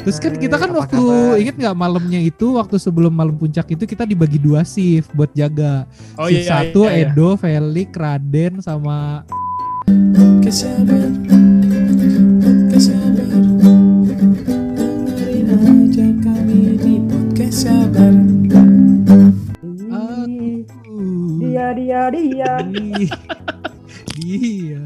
Terus kan kita kan apa waktu kabar? inget nggak malamnya itu waktu sebelum malam puncak itu kita dibagi dua shift buat jaga. Oh shift iya, satu iya, iya. Edo, Felix, Raden sama Kesabar, kesabar. Dengerin aja kami di podcast sabar. aku. Dia dia dia. Dia.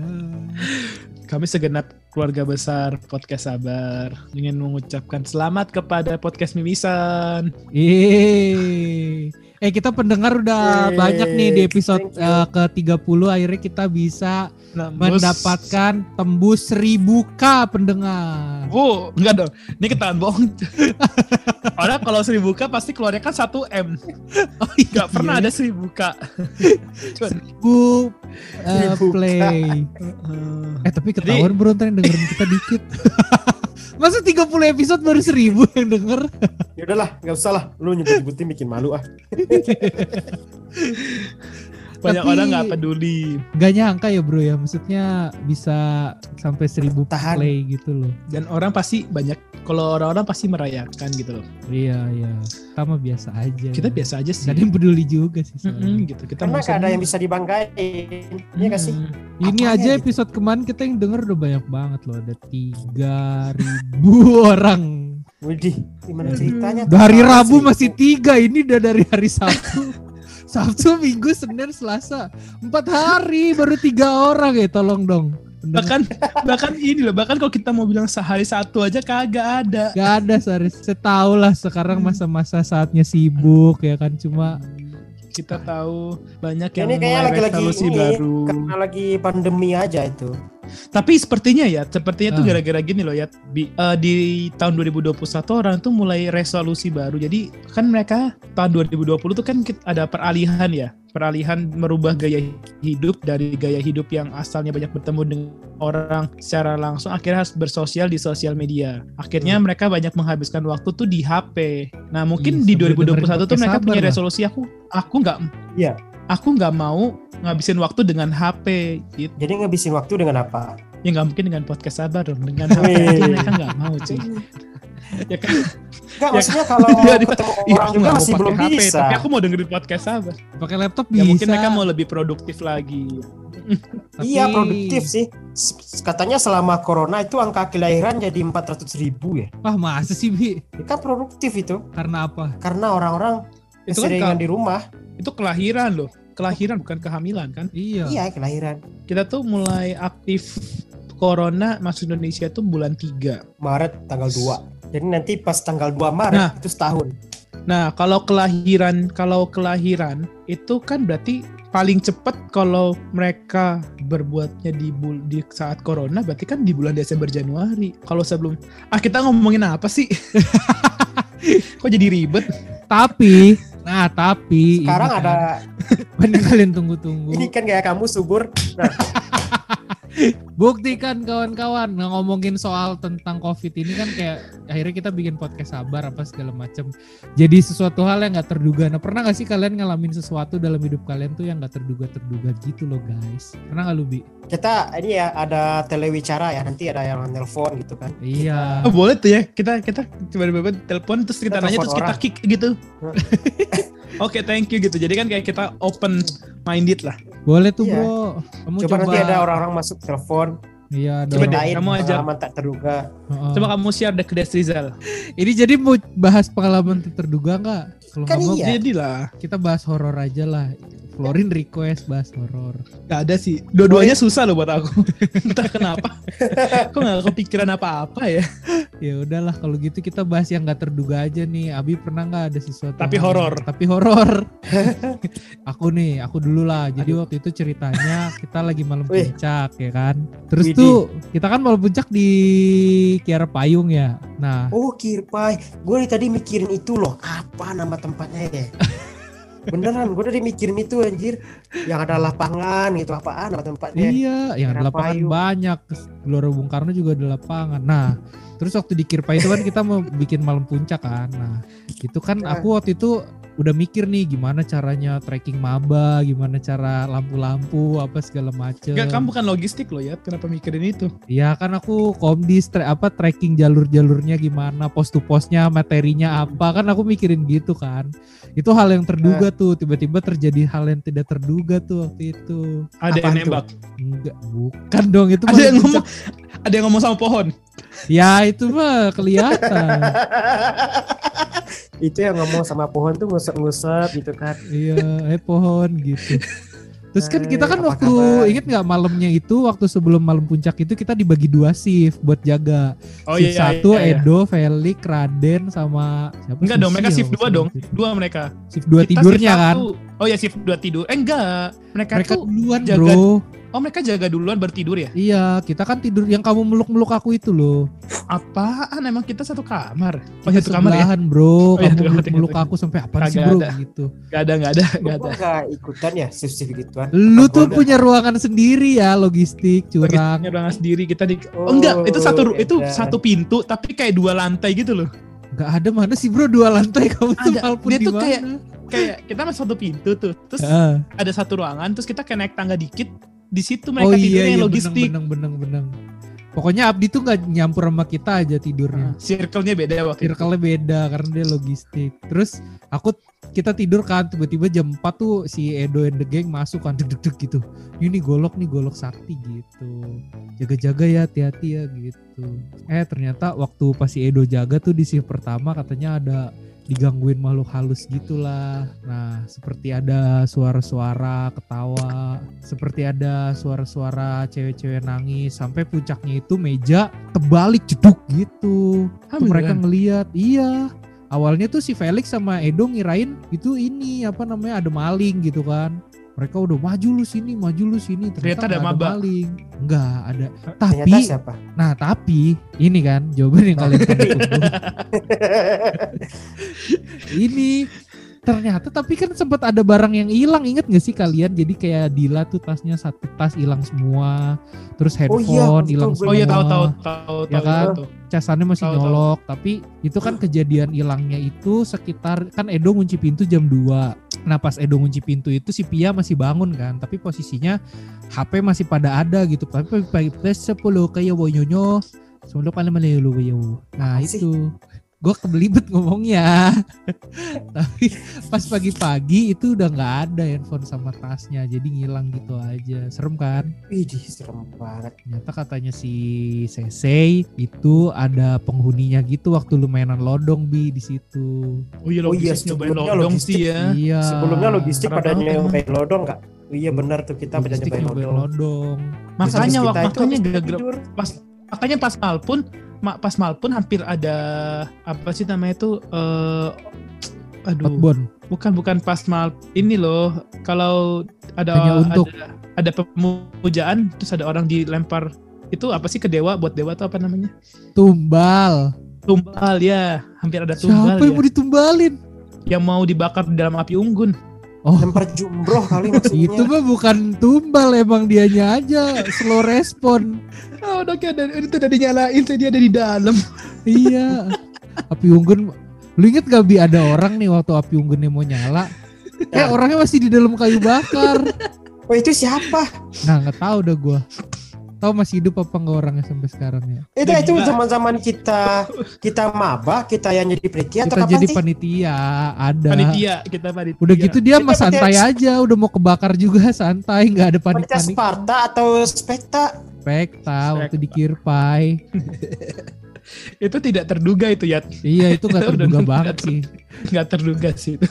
Kami segenap keluarga besar podcast sabar ingin mengucapkan selamat kepada podcast Mimisan. Eh, eh kita pendengar udah Yeay, banyak nih di episode thank you. ke 30 akhirnya kita bisa Nembus- mendapatkan tembus 1000k pendengar. Oh, enggak dong. Ini ketahuan bohong. Orang kalau 1000 k pasti keluarnya kan 1 m. Oh iya, Enggak pernah ada 1000 k. Cuma 1000 eh, 1000K. play. Eh tapi ketahuan bro ntar yang dengerin kita dikit. Masa 30 episode baru 1000 yang denger? Ya udahlah, nggak usah lah. Lu nyebut-nyebutin bikin malu ah. banyak Tapi- orang nggak peduli. Gak nyangka ya bro ya, maksudnya bisa sampai 1000 Tahan. play gitu loh. Dan orang pasti banyak kalau orang-orang pasti merayakan gitu loh. Iya iya, mah biasa aja. Kita biasa aja sih. Gak ada yang peduli juga sih. soalnya. Mm-mm, gitu. Kita Karena gak ada yang bisa dibanggain. Iya gak sih? Mm. Ini Apanya aja gitu? episode kemarin kita yang denger udah banyak banget loh, ada 3000 orang. Widih, gimana ceritanya? Dari Rabu sih. masih tiga, ini udah dari hari Sabtu. Sabtu, Minggu, Senin, Selasa. Empat hari baru tiga orang ya, tolong dong. Pendengar. bahkan bahkan ini loh bahkan kalau kita mau bilang sehari satu aja kagak ada Gak ada, Sari. Saya tahu lah sekarang masa-masa saatnya sibuk ya kan. Cuma kita tahu banyak yang Ini mulai lagi-lagi ini, baru Karena lagi pandemi aja itu. Tapi sepertinya ya sepertinya tuh Ah. gara-gara gini loh ya Bi- eh, di tahun 2021 orang tuh mulai resolusi baru jadi kan mereka tahun 2020 tuh kan ada peralihan ya peralihan merubah gaya hidup dari gaya hidup yang asalnya banyak bertemu dengan orang secara langsung akhirnya harus bersosial di sosial media akhirnya Hmm. mereka banyak menghabiskan waktu tuh di HP nah mungkin Iya, di sambil 2021 tuh mereka punya lah. resolusi aku aku nggak Iya. Aku nggak mau ngabisin waktu dengan HP gitu Jadi ngabisin waktu dengan apa? ya nggak mungkin dengan podcast sabar dong dengan HP mereka nggak mau cuy ya kan Enggak, Ya, maksudnya kalau Iya, dia- ketemu Iya, orang aku juga nggak mau masih pakai belum HP, bisa. tapi aku mau dengerin podcast sabar pakai laptop ya bisa. mungkin mereka mau lebih produktif lagi tapi- Iya produktif sih. S- Katanya selama corona itu angka kelahiran jadi 400 ribu ya. Wah masa sih Bi? Ini kan produktif itu. Karena apa? Karena orang-orang itu kan di rumah. itu kelahiran loh kelahiran bukan kehamilan kan Iya. Iya kelahiran. kita tuh mulai aktif corona masuk Indonesia tuh bulan 3 Maret tanggal 2. Jadi nanti pas tanggal 2 Maret Nah. itu setahun. Nah, kalau kelahiran, kalau kelahiran itu kan berarti paling cepat kalau mereka berbuatnya di bul di saat corona berarti kan di bulan Desember Januari. Kalau sebelum ah kita ngomongin apa sih? Kok jadi ribet? Tapi, nah tapi Sekarang kan, ada Mana kalian tunggu-tunggu. ini kan kayak kamu subur. Nah, Buktikan kawan-kawan nah, ngomongin soal tentang covid ini kan kayak akhirnya kita bikin podcast sabar apa segala macam. Jadi sesuatu hal yang nggak terduga. Nah pernah nggak sih kalian ngalamin sesuatu dalam hidup kalian tuh yang nggak terduga-terduga gitu loh guys? Pernah nggak lu bi? kita ini ya ada telewicara ya. Nanti ada yang nelpon gitu kan. Iya. Oh, boleh tuh ya. Kita kita tiba-tiba telepon terus kita Kita nanya terus kita orang. kick gitu. Oke, thank you gitu. Jadi kan kayak kita open minded lah. Boleh tuh Iya. bro. Kamu Coba, nanti ada orang-orang masuk telepon. Iya. Coba deh, kamu ajak. pengalaman tak terduga. Heeh. Coba kamu share deh ke Des Rizal. Ini jadi mau bahas pengalaman tak terduga nggak? Kalau Kan iya. Jadilah. kita bahas horor aja lah. Florin request bahas horor. Gak ada sih. Dua-duanya susah loh buat aku. Entah kenapa. Kok gak kepikiran apa-apa ya. Ya udahlah kalau gitu kita bahas yang nggak terduga aja nih. Abi pernah nggak ada sesuatu? Tapi horor. Tapi horor. aku nih, aku dulu lah. Jadi waktu itu ceritanya kita lagi malam puncak ya kan. Terus Widih. tuh kita kan malam puncak di Kiara Payung ya. Nah, Oh Kirpai, gue tadi mikirin itu loh. Apa nama tempatnya ya? Beneran, gue tadi mikirin itu anjir. Yang ada lapangan gitu, apaan nama tempatnya? iya, yang ada lapangan Payung. banyak. Gelora Bung Karno juga ada lapangan. Nah, terus waktu di Kirpa itu kan kita mau bikin malam puncak kan. Nah, itu kan Nah. aku waktu itu udah mikir nih gimana caranya tracking maba, gimana cara lampu-lampu apa segala macem. Enggak, kamu bukan logistik loh ya. Kenapa mikirin itu? Iya kan aku komdis tra- apa tracking jalur-jalurnya gimana, pos to posnya, materinya apa kan aku mikirin gitu kan. Itu hal yang terduga tuh, tiba-tiba terjadi hal yang tidak terduga tuh waktu itu. Ada Apaan yang nembak. Enggak, bukan dong itu Ada yang ngomong ada yang ngomong sama pohon. Ya itu mah kelihatan. itu yang ngomong sama pohon tuh ngusap-ngusap gitu kan. iya, eh pohon gitu. Terus kan kita kan Eh, apa waktu kabar? inget nggak malamnya itu waktu sebelum malam puncak itu kita dibagi dua shift buat jaga. Oh shift iya, iya, satu iya, iya. Edo, Felix, Raden sama siapa? Enggak dong, mereka shift dua dong. Dua mereka. Shift dua Kita tidurnya shift kan. satu. Oh ya shift dua tidur. Eh enggak. Mereka, Mereka tuh duluan jaga- bro. Oh mereka jaga duluan bertidur ya? Iya, kita kan tidur yang kamu meluk-meluk aku itu loh. Apaan? Emang kita satu kamar? Oh Kita satu kamar ya? sebelahan bro. Oh, iya, kamu kamar, meluk-meluk aku sampai apa sih bro ada. gitu. Gak ada, gak ada, gak ada. nggak ikutan ya shift-shift gituan. Lu tuh punya ruangan sendiri ya logistik curang. Lagi ruangan sendiri kita di. Oh, Oh, enggak, itu satu itu edan. satu pintu tapi kayak dua lantai gitu loh. Gak ada mana sih bro dua lantai kamu tuh Ada. Dia di tuh mana? kayak- Kayak kita masuk satu pintu tuh. Terus Ah. ada satu ruangan, terus kita kayak naik tangga dikit. Di situ Oh mereka iya tidurnya iya yang logistik. beneng beneng beneng. Pokoknya Abdi tuh nggak nyampur sama kita aja tidurnya. Nah, Circle-nya beda waktu itu. Circle-nya beda karena dia logistik. Terus aku kita tidur kan tiba-tiba jam 4 tuh si Edo and the gang masuk kan deg deg deg gitu. Ini golok nih golok sakti gitu. Jaga-jaga ya hati-hati ya gitu. Eh ternyata waktu pas si Edo jaga tuh di shift pertama katanya ada digangguin makhluk halus gitulah. Nah, seperti ada suara-suara ketawa, seperti ada suara-suara cewek-cewek nangis sampai puncaknya itu meja terbalik jeduk gitu. Tuh mereka beneran? ngeliat, iya. Awalnya tuh si Felix sama Edo ngirain itu ini apa namanya ada maling gitu kan. Mereka udah maju lu sini, maju lu sini. Ternyata ada nggak maba. Enggak ada. Ternyata Tapi, siapa? nah tapi ini kan jawaban yang kalian tunggu. ini ternyata tapi kan sempat ada barang yang hilang inget gak sih kalian jadi kayak Dila tuh tasnya satu tas hilang semua terus Oh iya, handphone betul, hilang betul. semua Oh iya tahu tahu tahu Ya tahu kan? tahu. casannya masih Tahu, tahu. nyolok tapi itu kan kejadian hilangnya itu sekitar kan Edo ngunci pintu jam 2 nah pas Edo ngunci pintu itu si Pia masih bangun kan tapi posisinya HP masih pada ada gitu tapi pagi plus 10 kayak wonyonyo sebelum paling mana lu wayo nah Apa sih? Gue kebelibet ngomongnya tapi pas pagi-pagi itu udah nggak ada handphone sama tasnya jadi ngilang gitu aja serem kan Wih, serem banget. Ternyata katanya si Sensei itu ada penghuninya gitu waktu lu mainan lodong bi di situ. Oh iya Oh iya, sebelumnya lodong logistik. sih ya. Iya. Sebelumnya logistik pada nyobain lodong nggak? Oh iya benar tuh kita pada nyobain lodong. lodong. Makanya Terus wak- kita itu makanya gara-gara tidur. pas makanya pas malpun ma- pas malpun hampir ada apa sih namanya itu eh aduh Hotbon. bukan bukan pas mal ini loh kalau ada Hanya untuk. ada, ada pemujaan terus ada orang dilempar itu apa sih ke dewa buat dewa tuh apa namanya Tumbal. tumbal ya hampir ada tumbal Siapa yang ya. mau ditumbalin? yang mau dibakar di dalam api unggun Oh, Lempar jumroh kali maksudnya. itu mah bukan tumbal emang dianya aja slow respon. Oh udah kayak ada, itu udah dinyalain saya dia ada di dalam iya. Api unggun Lu inget gak Bi ada orang nih waktu api unggunnya mau nyala Eh orangnya masih di dalam kayu bakar Oh itu siapa? Nah nggak tahu dah gua Tahu masih hidup apa enggak orangnya sampai sekarang ya? Itu itu zaman-zaman kita kita maba, kita yang jadi panitia atau Kita kapan jadi sih? panitia Ada. Panitia kita panitia. Udah gitu dia Kita mah santai aja Udah mau kebakar juga santai nggak ada Panitia panik-panik Sparta atau Spekta? Spekta waktu di Kirpai itu tidak terduga itu ya Iya itu nggak Udah terduga banget sih. nggak terduga sih itu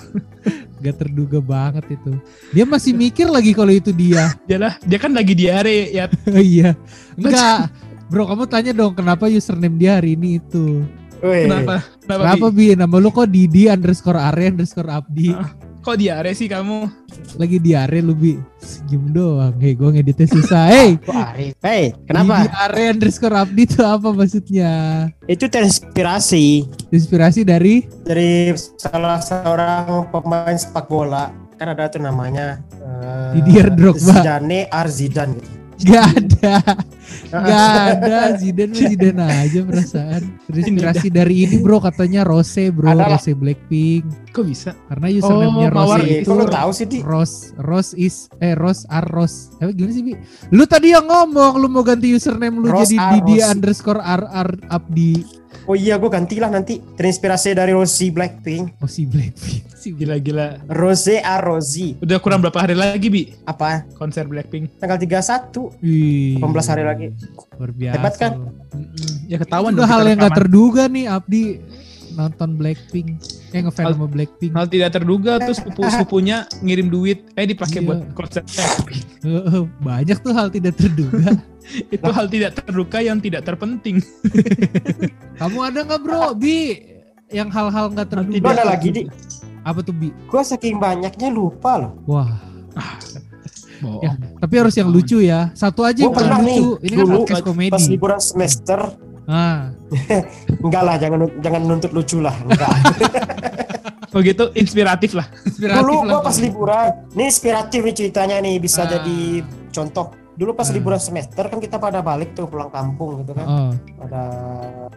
Nggak terduga banget itu. Dia masih mikir lagi kalau itu dia. Dia lah dia kan lagi diare ya Iya. Enggak. Bro kamu tanya dong kenapa username dia hari ini itu? Kenapa? Kenapa, Kenapa Bi? Nama lu kok Didi underscore Are underscore Abdi? Ah. Kok diare sih kamu Lagi diare lu Bi Senyum doang Hei gue ngeditnya susah Hei Kok Arif? Hei, kenapa? Are underscore Abdi itu apa maksudnya? Itu terinspirasi Inspirasi dari dari salah seorang pemain sepak bola. Kan ada tuh namanya eh, Didier Drogba. Zidane Arzidan gitu. Gak Gak ada Zidane mah Zidane aja perasaan. Terinspirasi dari ini bro katanya Rose bro, Adalah. Rose Blackpink. Kok bisa? Karena username-nya Oh, Rose itu kok lu tahu sih di Rose Rose is eh Rose are Rose. Eh gimana sih Bi? Lu tadi yang ngomong lu mau ganti username lu Rose jadi Didi underscore R R Abdi. Oh iya gue gantilah nanti terinspirasi dari Rosie Blackpink si Blackpink. Gila-gila. Rose A Rosie Udah kurang berapa hari lagi, Bi? apa Konser Blackpink. tanggal 31 Wih, 18 hari lagi Luar biasa. Hebat kan? Mm-mm. Ya Itu ketahuan juga dong hal yang gak terduga nih Abdi nonton Blackpink. Eh ngefans sama Blackpink. Hal tidak terduga tuh sepupu-sepupunya ngirim duit eh dipakai Iya. buat konser Blackpink. Heeh, Banyak tuh hal tidak terduga. Itu hal tidak terduga yang tidak terpenting. Kamu ada nggak bro, Bi? Yang hal-hal nggak Lu terduga. ada lagi di Apa tuh Bi? gue saking banyaknya lupa loh Wah. Ya, tapi harus yang lucu ya. Satu aja yang Gua pernah lucu. nih, Ini kan dulu pas komedi. liburan semester Ah, enggak lah jangan jangan nuntut lucu lah enggak Oh gitu inspiratif lah. inspiratif dulu lah. gue pas liburan ini inspiratif nih ceritanya nih bisa Ah. jadi contoh dulu pas Ah. liburan semester kan kita pada balik tuh pulang kampung gitu kan Oh, ada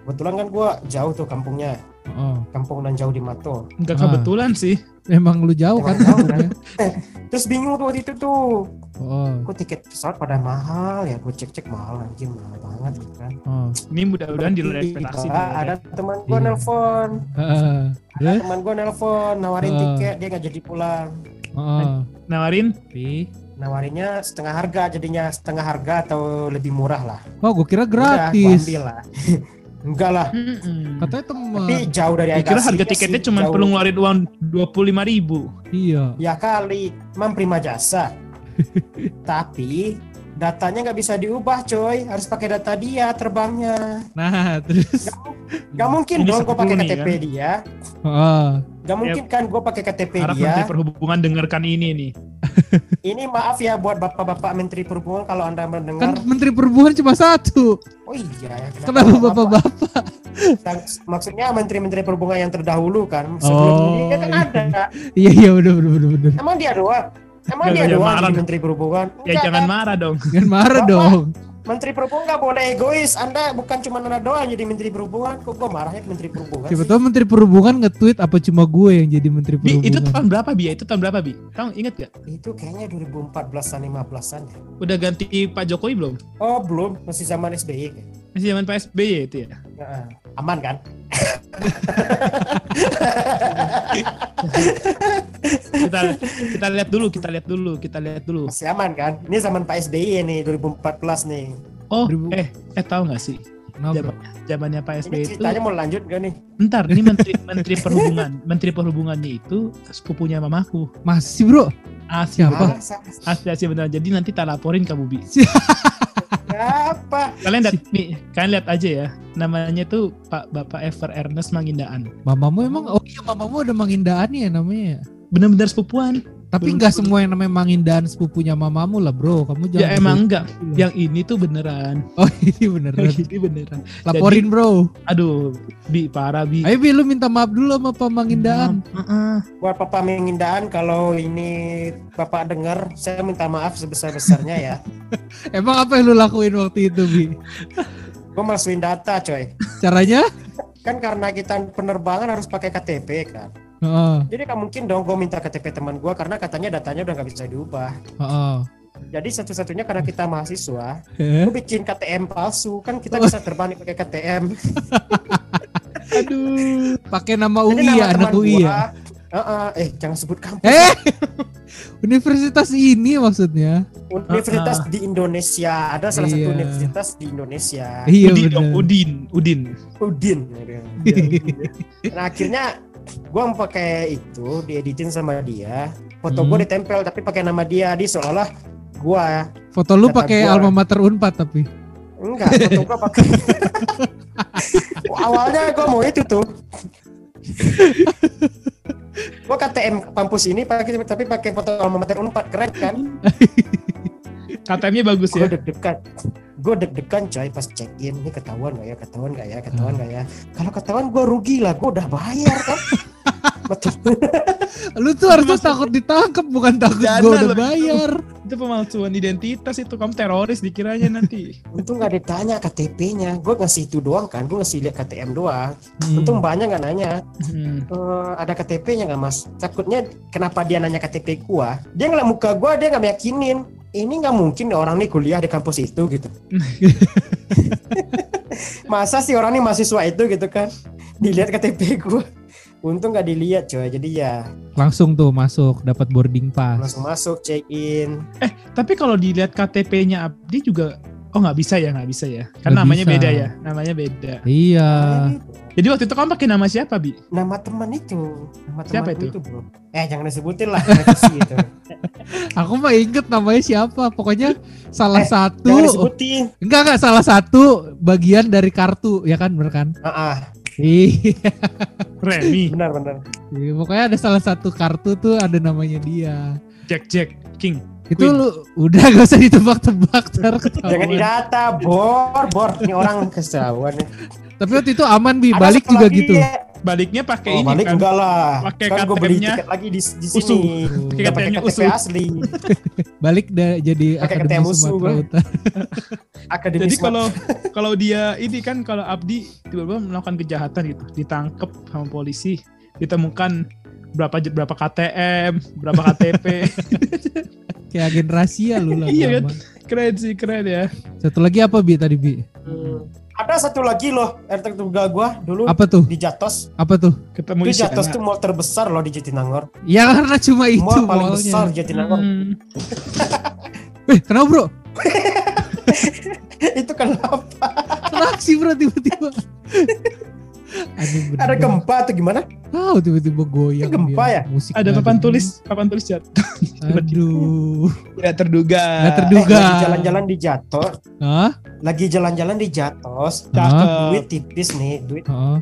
kebetulan kan gue jauh tuh kampungnya oh. kampung dan jauh di Mato Enggak Ah. kebetulan sih. Emang lu jauh kan? Jauh, sebenarnya? terus bingung tuh waktu itu tuh Oh, kok tiket pesawat pada mahal ya gue cek cek mahal anjir mahal banget gitu kan oh. Ini mudah-mudahan di luar ekspektasi. Tiba, ada teman gue Iya. nelpon Heeh. Terus? teman gue nelpon nawarin Ah. tiket dia nggak jadi pulang Oh, Nawarin Pi. Nawarinnya setengah harga jadinya setengah harga atau lebih murah lah Oh, gue kira Udah, gratis. ambil lah enggak lah Mm-mm. Katanya teman. tapi jauh dari kira harga sih, tiketnya sih, cuma jauh. perlu ngeluarin uang 25 ribu. Iya. ya kali emang prima jasa tapi datanya nggak bisa diubah coy harus pakai data dia terbangnya Nah, terus. nggak mungkin dong gue pakai KTP dia Oh, nggak mungkin kan gue pakai KTP Harap dia Menteri Perhubungan dengarkan ini nih. ini maaf ya buat bapak-bapak menteri perhubungan kalau anda kan mendengar Menteri Perhubungan cuma satu. oh iya ya Kenapa bapak-bapak? Tang- maksudnya menteri-menteri perhubungan yang terdahulu kan sebelum Oh, ini dia kan iya. ada Iya, iya, bener, bener, bener. emang dia doang emang dia doang marah jadi menteri perhubungan Ya Enggak, jangan kan? marah dong. Jangan marah Bapak. dong. menteri perhubungan nggak boleh egois anda bukan cuma anda doang jadi menteri perhubungan kok gue marahnya ke menteri perhubungan Siapa tahu Menteri Perhubungan nge-tweet apa cuma gue yang jadi Menteri Bi, itu Perhubungan. tahun berapa Bi? Itu tahun berapa Bi? Kamu inget gak? itu kayaknya 2014an 15an ya Udah ganti Pak Jokowi belum? oh belum masih zaman SBY kayaknya. Masih zaman Pak SBY itu ya? Heeh. aman kan Kita kita lihat dulu, kita lihat dulu, kita lihat dulu. masih aman kan ini zaman Pak SBY nih 2014 nih Oh, Ribu- eh eh tahu nggak sih? Kenapa? Zaman zamannya Pak ini SBY itu ceritanya mau lanjut gak nih Bentar, ini menteri menteri perhubungan, menteri perhubungannya itu sepupunya mamaku. Masih bro? Asli. Masa? asli asli benar. Jadi nanti tak laporin ke Bubi. apa Kalian lihat nih, kalian lihat aja ya. Namanya tuh Pak Bapak Ever Ernest Mangindaan. Mamamu emang, oh iya mamamu ada Mangindaan ya namanya ya? Bener-bener sepupuan. Tapi nggak semua yang namanya Mangindaan sepupunya mamamu lah bro. Kamu jangan. Ya emang enggak. Yang... Yang ini tuh beneran. Oh ini beneran. Yang ini beneran. Laporin bro. Aduh, Bi parah Bi. Ayo Bi lu minta maaf dulu sama Pak Mangindaan. Heeh. buat Papa Mengindaan kalau ini Bapak dengar saya minta maaf sebesar-besarnya ya Emang apa yang lu lakuin waktu itu Bi? gue masukin data coy Caranya? kan karena kita penerbangan harus pakai KTP kan Heeh. jadi nggak mungkin dong gue minta KTP teman gue karena katanya datanya udah nggak bisa diubah Heeh. jadi satu-satunya karena kita mahasiswa Eh? gue bikin KTM palsu kan kita bisa terbang pakai KTM Aduh. Pakai nama UI nama ya, anak UI ya. Heeh, eh jangan sebut kampus Eh, universitas ini maksudnya? universitas di Indonesia ada salah satu Iya. universitas di Indonesia Iya Udin dong, bener. Udin, Udin. Udin nah akhirnya gue pakai itu dieditin sama dia foto Hmm. gue ditempel tapi pakai nama dia di seolah gue Foto lu pakai gua. alma mater Unpad tapi. enggak foto gue pakai awalnya gue mau itu tuh gue KTM kampus ini pakai tapi pakai foto alma mater unpad keren kan KTM-nya bagus gue ya. deg-degan gue deg-degan coy pas check in ini ketahuan gak ya ketahuan gak ya ketahuan gak ya kalau ketahuan gue rugi lah gue udah bayar kan Betul. Lu tuh harusnya takut ditangkap bukan takut gue udah loh itu. bayar. Itu pemalsuan identitas itu kamu teroris dikiranya nanti. Untung nggak ditanya KTP-nya. Gue ngasih itu doang kan. Gue ngasih lihat KTM doang. Hmm. Untung banyak nggak nanya. Hmm. "Eh, ada KTP-nya nggak mas? Takutnya kenapa dia nanya KTP gua? Dia ngeliat muka gua dia nggak meyakinin. Ini nggak mungkin orang nih kuliah di kampus itu gitu. Masa sih orang nih mahasiswa itu gitu kan? Dilihat KTP gua. Untung nggak dilihat coy. Jadi ya Langsung tuh masuk dapat boarding pass. langsung masuk check in. Tapi kalau dilihat KTP-nya Abdi juga Oh nggak bisa ya nggak bisa ya kan Nggak namanya bisa. beda ya namanya beda Iya. jadi waktu itu kamu pakai nama siapa bi Nama teman itu. Nama Siapa teman itu? bro. Eh jangan disebutin lah. itu. Aku mah inget namanya siapa. Pokoknya salah Eh, satu. Jangan disebutin. Enggak enggak salah satu bagian dari kartu ya kan bener kan? Ah, ah, Iya. Remy benar benar. Iya, Pokoknya ada salah satu kartu tuh ada namanya dia. Jack Jack King Itu Queen. lu udah gak usah ditebak-tebak ntar ketahuan. Jangan didata, bor, bor. Ini orang kesalahan. Tapi waktu itu aman bi, balik juga gitu. ya. baliknya pakai Oh, ini balik kan enggak lah. Pakai kan gue beli tiket lagi di, di sini. Nggak pakai KTP usuh. asli. Balik da- jadi Pakai akademi Sumatera. Utara. Akademis jadi kalau kalau dia ini kan kalau Abdi tiba-tiba melakukan kejahatan gitu ditangkap sama polisi ditemukan berapa berapa KTM berapa KTP Kayak agen rahasia lu lah. Iya kan? keren sih keren ya Satu lagi apa bi tadi bi? Hmm. Ada satu lagi loh, RT terduga gua dulu Apa tuh? di Jatos. Apa tuh? ketemu isi Jatos tuh mall terbesar loh di Jatinangor. Ya karena cuma itu Mall paling mallnya. besar di Jatinangor. Hmm. Eh kenapa bro? itu kenapa? Kenapa sih bro tiba-tiba? Bener. Ada gempa atau gimana? Tahu tiba-tiba goyang. Gempa dia. ya? Musik ada papan tulis papan tulis jatuh Aduh. tidak terduga Nggak terduga. Eh, lagi jalan-jalan di Jatos, Hah? lagi jalan-jalan di Jatos. cakep Duit tipis nih, duit Hah?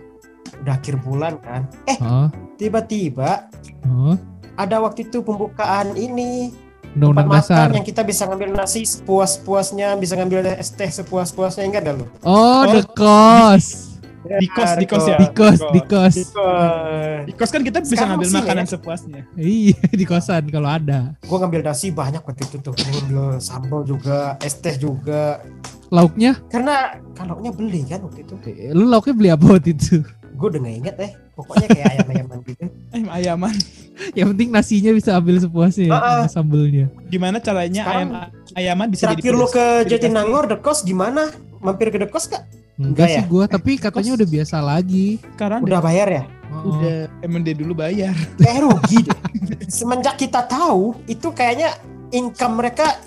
udah akhir bulan kan. Eh, Hah? tiba-tiba Hah? ada waktu itu pembukaan ini Undang-undang dasar. yang kita bisa ngambil nasi sepuas-puasnya, bisa ngambil es teh sepuas-puasnya enggak dah lu? Oh, Oh, the cost. Di kos di kos ya Di kos, di kos. Di kos kan kita bisa Sekarang ngambil sih makanan ya. sepuasnya Iya, di kosan kalau ada. ngambil nasi banyak waktu itu tuh, ngambil sambal juga, es teh juga. Lauknya? Karena kalaunya beli kan waktu itu. Eh, Lu lauknya beli apa waktu itu? Gue udah nggak inget eh. Pokoknya kayak ayam-ayaman gitu. eh ayaman Yang penting nasinya bisa ambil sepuasnya ya, ah. sama sambelnya. gimana caranya ayam Sekarang- ayaman bisa jadi Terakhir lu ke Jadi Jatinangor, The Cost gimana? Mampir ke The Cost kak? Enggak Enggak sih ya? gua, tapi katanya kos. udah biasa lagi. sekarang Udah bayar ya? Oh. udah emang dia dulu bayar Kayak rugi deh. Semenjak kita tahu, itu kayaknya income mereka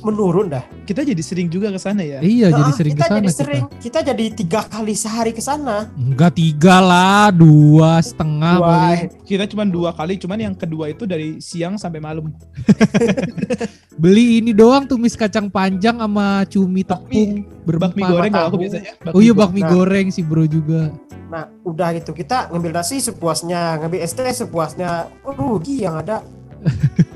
menurun dah. kita jadi sering juga ke sana ya Iya, jadi Nah, sering kita ke sana jadi kita. sering. Kita jadi tiga kali sehari ke sana. Enggak tiga lah, dua setengah paling. kita cuma dua kali cuman yang kedua itu dari siang sampai malam Beli ini doang tumis kacang panjang sama cumi tepung berempat. bakmi goreng kalau aku biasanya Oh iya goreng. bakmi Nah. goreng sih bro juga. Nah, udah gitu kita ngambil nasi sepuasnya, ngambil es teh sepuasnya. Oh, rugi yang ada.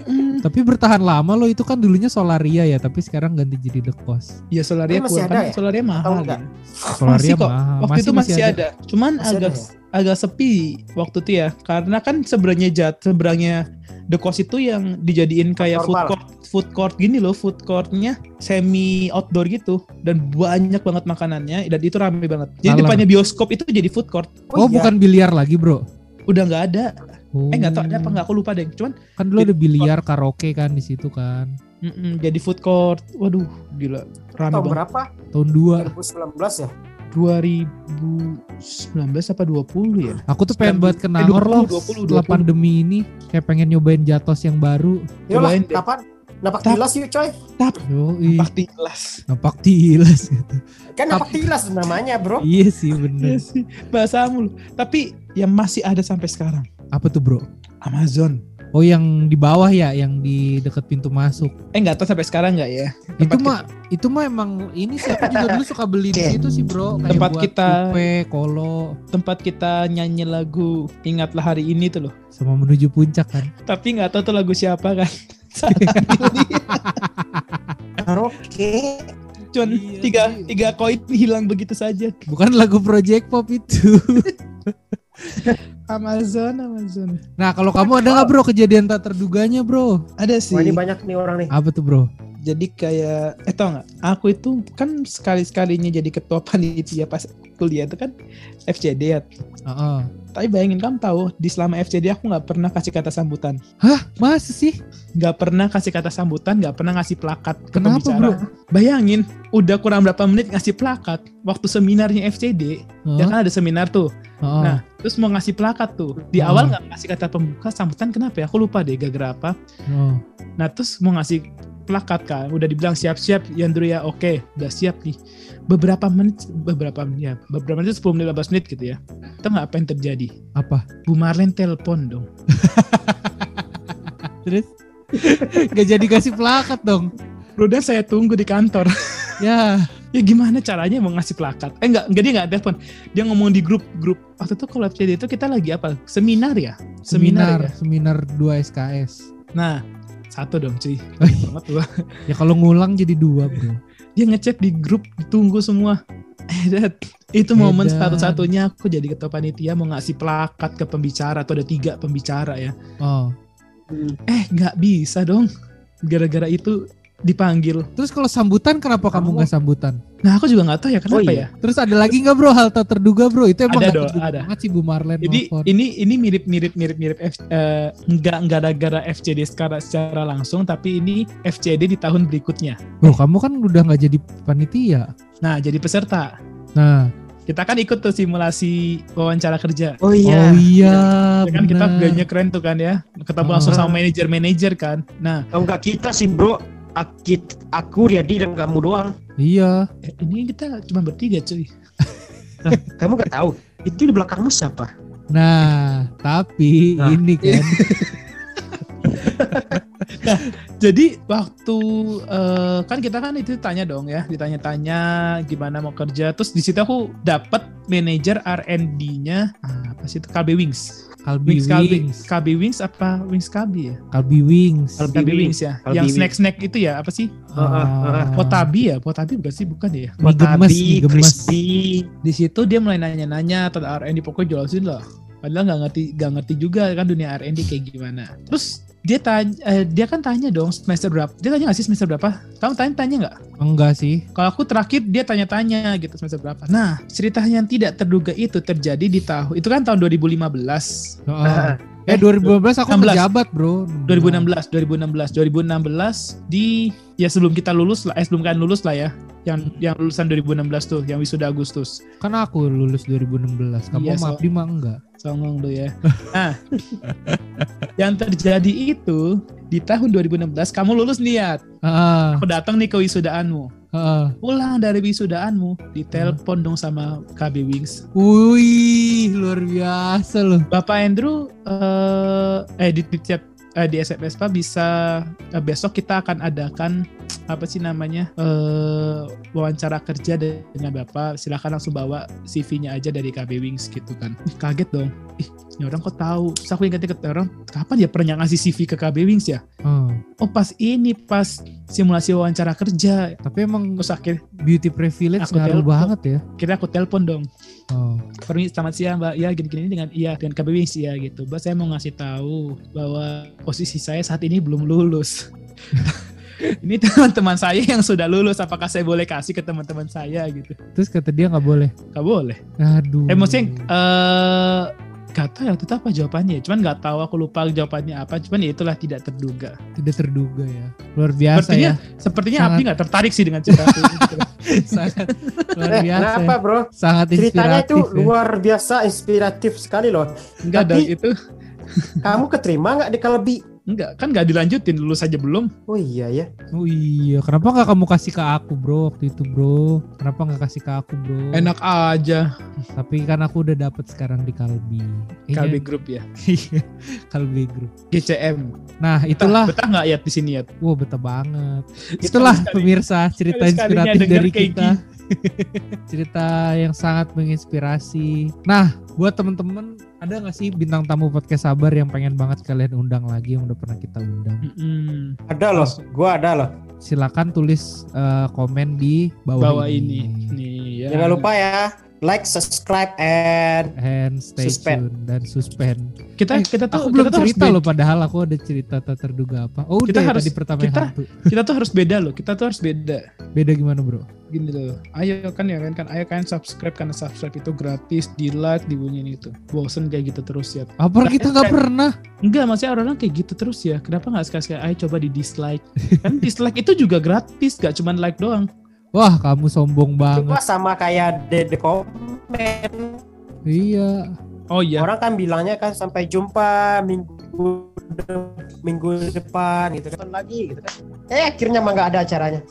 Mm, Tapi bertahan lama loh itu kan dulunya Solaria ya, tapi sekarang ganti jadi The Cost. ya solaria masih kurang ada kan ya? solaria mahal ya. Solaria Masih kok. mahal. waktu itu masih, ada. cuman Masih agak ada ya? agak sepi waktu itu ya karena kan sebenarnya jat seberangnya The Cost itu yang dijadiin kayak food Normal. court food court gini loh food courtnya semi outdoor gitu dan banyak banget makanannya dan itu rame banget jadi Malam. depannya bioskop itu jadi food court Oh, iya. bukan biliar lagi bro. udah nggak ada Oh. eh nggak tahu ada apa nggak aku lupa deh cuman Kan dulu ada biliar karaoke kan di situ kan. mm-mm, jadi food court waduh gila rame Tahun banget berapa? Tahun 2. 2019 ya? 2019 apa 20 ya Aku tuh pengen 19, buat ke eh, Nangor 20, loh 20, setelah 20. pandemi ini. Kayak pengen nyobain Jatos yang baru. Yolah, Cobain deh. kapan? Napak Tap. tilas yuk coy. Yoi. pasti jelas Nampak tilas gitu. Kan napak tilas namanya bro. Iya sih Iya bener. sih bahasamu loh. tapi yang masih ada sampai sekarang Apa tuh bro? Amazon Oh yang di bawah ya, yang di deket pintu masuk. eh nggak tahu sampai sekarang nggak ya itu Tempat mah itu mah emang ini sih aku juga dulu suka beli di Oke. situ sih bro. Kayak Tempat buat kita- kupe, kolo, tempat kita nyanyi lagu ingatlah hari ini tuh loh sama menuju puncak kan. tapi nggak tahu tuh lagu siapa kan Karaoke. cuman Iya tiga sih. tiga koin hilang begitu saja Bukan lagu Project Pop itu. Amazon, Amazon. Nah kalau kamu ada nggak bro kejadian tak terduganya bro? Ada sih. Wah, ini banyak nih orang nih. Apa tuh bro? Jadi kayak, eh tau nggak? Aku itu kan sekali sekalinya jadi ketua panitia pas kuliah itu kan FCD ya. Heeh. Tapi bayangin kamu tahu di selama FCD aku nggak pernah kasih kata sambutan, Hah masa sih? nggak pernah kasih kata sambutan, nggak pernah ngasih plakat ke Kenapa, pembicara. Bayangin, udah kurang berapa menit ngasih plakat waktu seminarnya FCD, ya Heeh. kan ada seminar tuh. Heeh. Nah, terus mau ngasih plakat tuh. Di Hmm. awal nggak ngasih kata pembuka sambutan kenapa ya? Aku lupa deh gara-gara apa. Oh. Nah, terus mau ngasih plakat kan. Udah dibilang siap-siap Yandro ya. Oke, udah siap nih. Beberapa menit beberapa menit ya. Beberapa menit 10 menit 15 menit gitu ya. Tahu nggak apa yang terjadi? Apa? Bu Marlen telepon dong. Terus? Gak jadi kasih plakat dong. Udah saya tunggu di kantor. Ya. ya gimana caranya mau ngasih plakat? Eh enggak, enggak dia enggak telepon. Dia ngomong di grup grup. Waktu itu kalau FCD itu kita lagi apa? Seminar ya? Seminar, ya? seminar 2 SKS. Nah, satu dong cuy. Banget gua. Ya kalau ngulang jadi dua bro. dia ngechat di grup ditunggu semua eh Dad, itu momen satu-satunya aku jadi ketua panitia mau ngasih plakat ke pembicara atau ada tiga pembicara ya Oh. eh nggak bisa dong gara-gara itu dipanggil Terus kalau sambutan kenapa kamu Kamu- nggak sambutan? nah aku juga nggak tahu ya kenapa Oh, iya. ya Terus ada lagi nggak bro hal tak terduga bro? Itu emang Ada dong, ada. banget sih Bu Marlen jadi nelfon. ini ini mirip mirip mirip mirip F, eh, nggak nggak gara-gara FCD secara secara langsung tapi ini FCD di tahun berikutnya Bro kamu kan udah nggak jadi panitia. nah jadi peserta Nah. kita kan ikut tuh simulasi wawancara kerja Oh Oh iya. iya. Ya kan kita gayanya keren tuh kan ya ketemu langsung Ah. sama manajer-manajer kan nah Kalau nggak kita sih bro, Akit, aku, Riyadi dan kamu doang. Iya. Eh, ini kita cuma bertiga cuy. Lah, kamu nggak tahu? Itu di belakangmu siapa? Nah, tapi Nah. ini kan Jadi waktu eh, kan kita kan itu tanya dong ya, ditanya-tanya gimana mau kerja. Terus di situ aku dapat manajer R&D-nya apa sih itu KB Wings. Kalbi Wings KB, Wings. KB Wings apa Wings KB ya? Kalbi Wings. Kalbi KB Wings. Wings ya. Kalbi Yang snack-snack itu ya apa sih? Ah, ah, ah. Potabi ya? Potabi bukan sih? Bukan ya? Gemes. crispy. Di situ dia mulai nanya-nanya tentang R&D pokoknya jelasin lah. Padahal nggak ngerti nggak ngerti juga kan dunia R&D kayak gimana. Terus dia tanya, eh, dia kan tanya dong semester berapa? Dia tanya nggak sih semester berapa? Kamu tanya tanya nggak? Enggak sih. Kalau aku terakhir dia tanya-tanya gitu semester berapa. Nah cerita yang tidak terduga itu terjadi di tahun itu kan tahun 2015. Heeh. Ah, eh 2012 aku 16. menjabat, Bro. 2016, 2016, 2016 di ya sebelum kita lulus lah, eh sebelum kan lulus lah ya, yang yang lulusan 2016 tuh, yang wisuda Agustus. Kan aku lulus 2016. Kamu Iya, maaf so- mah enggak. Songong lu ya. Nah, yang terjadi itu di tahun 2016 kamu lulus niat. Heeh. Aku datang nih ke wisudaanmu. Heeh. Pulang dari wisudaanmu, ditelepon dong sama KB Wings. Wih, luar biasa loh. Bapak Andrew eh eh di di, chat eh, di SMS Pak bisa eh, besok kita akan adakan apa sih namanya eh wawancara kerja de- dengan Bapak silakan langsung bawa CV-nya aja dari KB Wings gitu kan Ih, kaget dong ih ini orang kok tahu terus aku ingat-ingat orang kapan ya pernah ngasih CV ke KB Wings ya Oh, oh pas ini pas simulasi wawancara kerja tapi emang terus akhir beauty privilege Aku ngaruh banget ya. kira aku telepon dong Oh. Permisi, selamat siang Mbak. Ya gini-gini dengan iya dengan KB Wings ya gitu. Mbak saya mau ngasih tahu bahwa posisi saya saat ini belum lulus. ini teman-teman saya yang sudah lulus. Apakah saya boleh kasih ke teman-teman saya gitu? Terus kata dia nggak boleh. Gak boleh. Aduh. Eh maksudnya eh gak tahu ya itu apa jawabannya. Cuman nggak tahu aku lupa jawabannya apa. Cuman ya itulah tidak terduga. tidak terduga ya. Luar biasa Sepertinya ya. sepertinya Sangat- Abdi nggak tertarik sih dengan cerita itu. Sangat luar Eh, biasa. kenapa ya. bro? Sangat Ceritanya itu ya. luar biasa inspiratif sekali loh. Enggak Tapi- dong itu. Kamu keterima nggak di Kalbi? Enggak kan nggak dilanjutin lulus aja belum. Oh iya ya. Oh iya, kenapa nggak kamu kasih ke aku bro waktu itu bro? Kenapa nggak kasih ke aku bro? Enak aja. Tapi kan aku udah dapet sekarang di Kalbi. Kayaknya- Kalbi Group ya. Iya, Kalbi Group. GCM. Nah itulah, betah nggak ya di sini ya? wah betah banget. Itulah Sekali-sekali- pemirsa cerita inspiratif dari kayak kita. cerita yang sangat menginspirasi. Nah, buat temen-temen ada nggak sih bintang tamu podcast sabar yang pengen banget kalian undang lagi yang udah pernah kita undang? Mm-mm. Ada loh, gua ada loh. Silakan tulis eh, komen di bawah, Bawah ini. Nih ya. Jangan lupa ya, like, subscribe, and and stay Suspend. tune dan suspend. Kita Eh, kita tuh Aku belum kita cerita loh padahal aku ada cerita tak terduga apa. Oh Kita udah ya harus- tadi pertama kita- hantu. kita tuh harus beda loh. Kita tuh harus beda. Beda gimana bro? Gini loh. Ayo kan ya kan kan ayo kan subscribe karena subscribe itu gratis, di like, dibunyiin itu. Bosen kayak gitu terus ya. Apa kita nggak pernah? Enggak, maksudnya orang-orang kayak gitu terus ya. Kenapa nggak sekali-sekali ayo coba di dislike? kan dislike itu juga gratis, gak cuman like doang. Wah kamu sombong banget. Cuma sama kayak the comment. Iya. Oh iya. Orang kan bilangnya kan sampai jumpa minggu minggu depan gitu kan lagi gitu kan. Eh akhirnya mah nggak ada acaranya.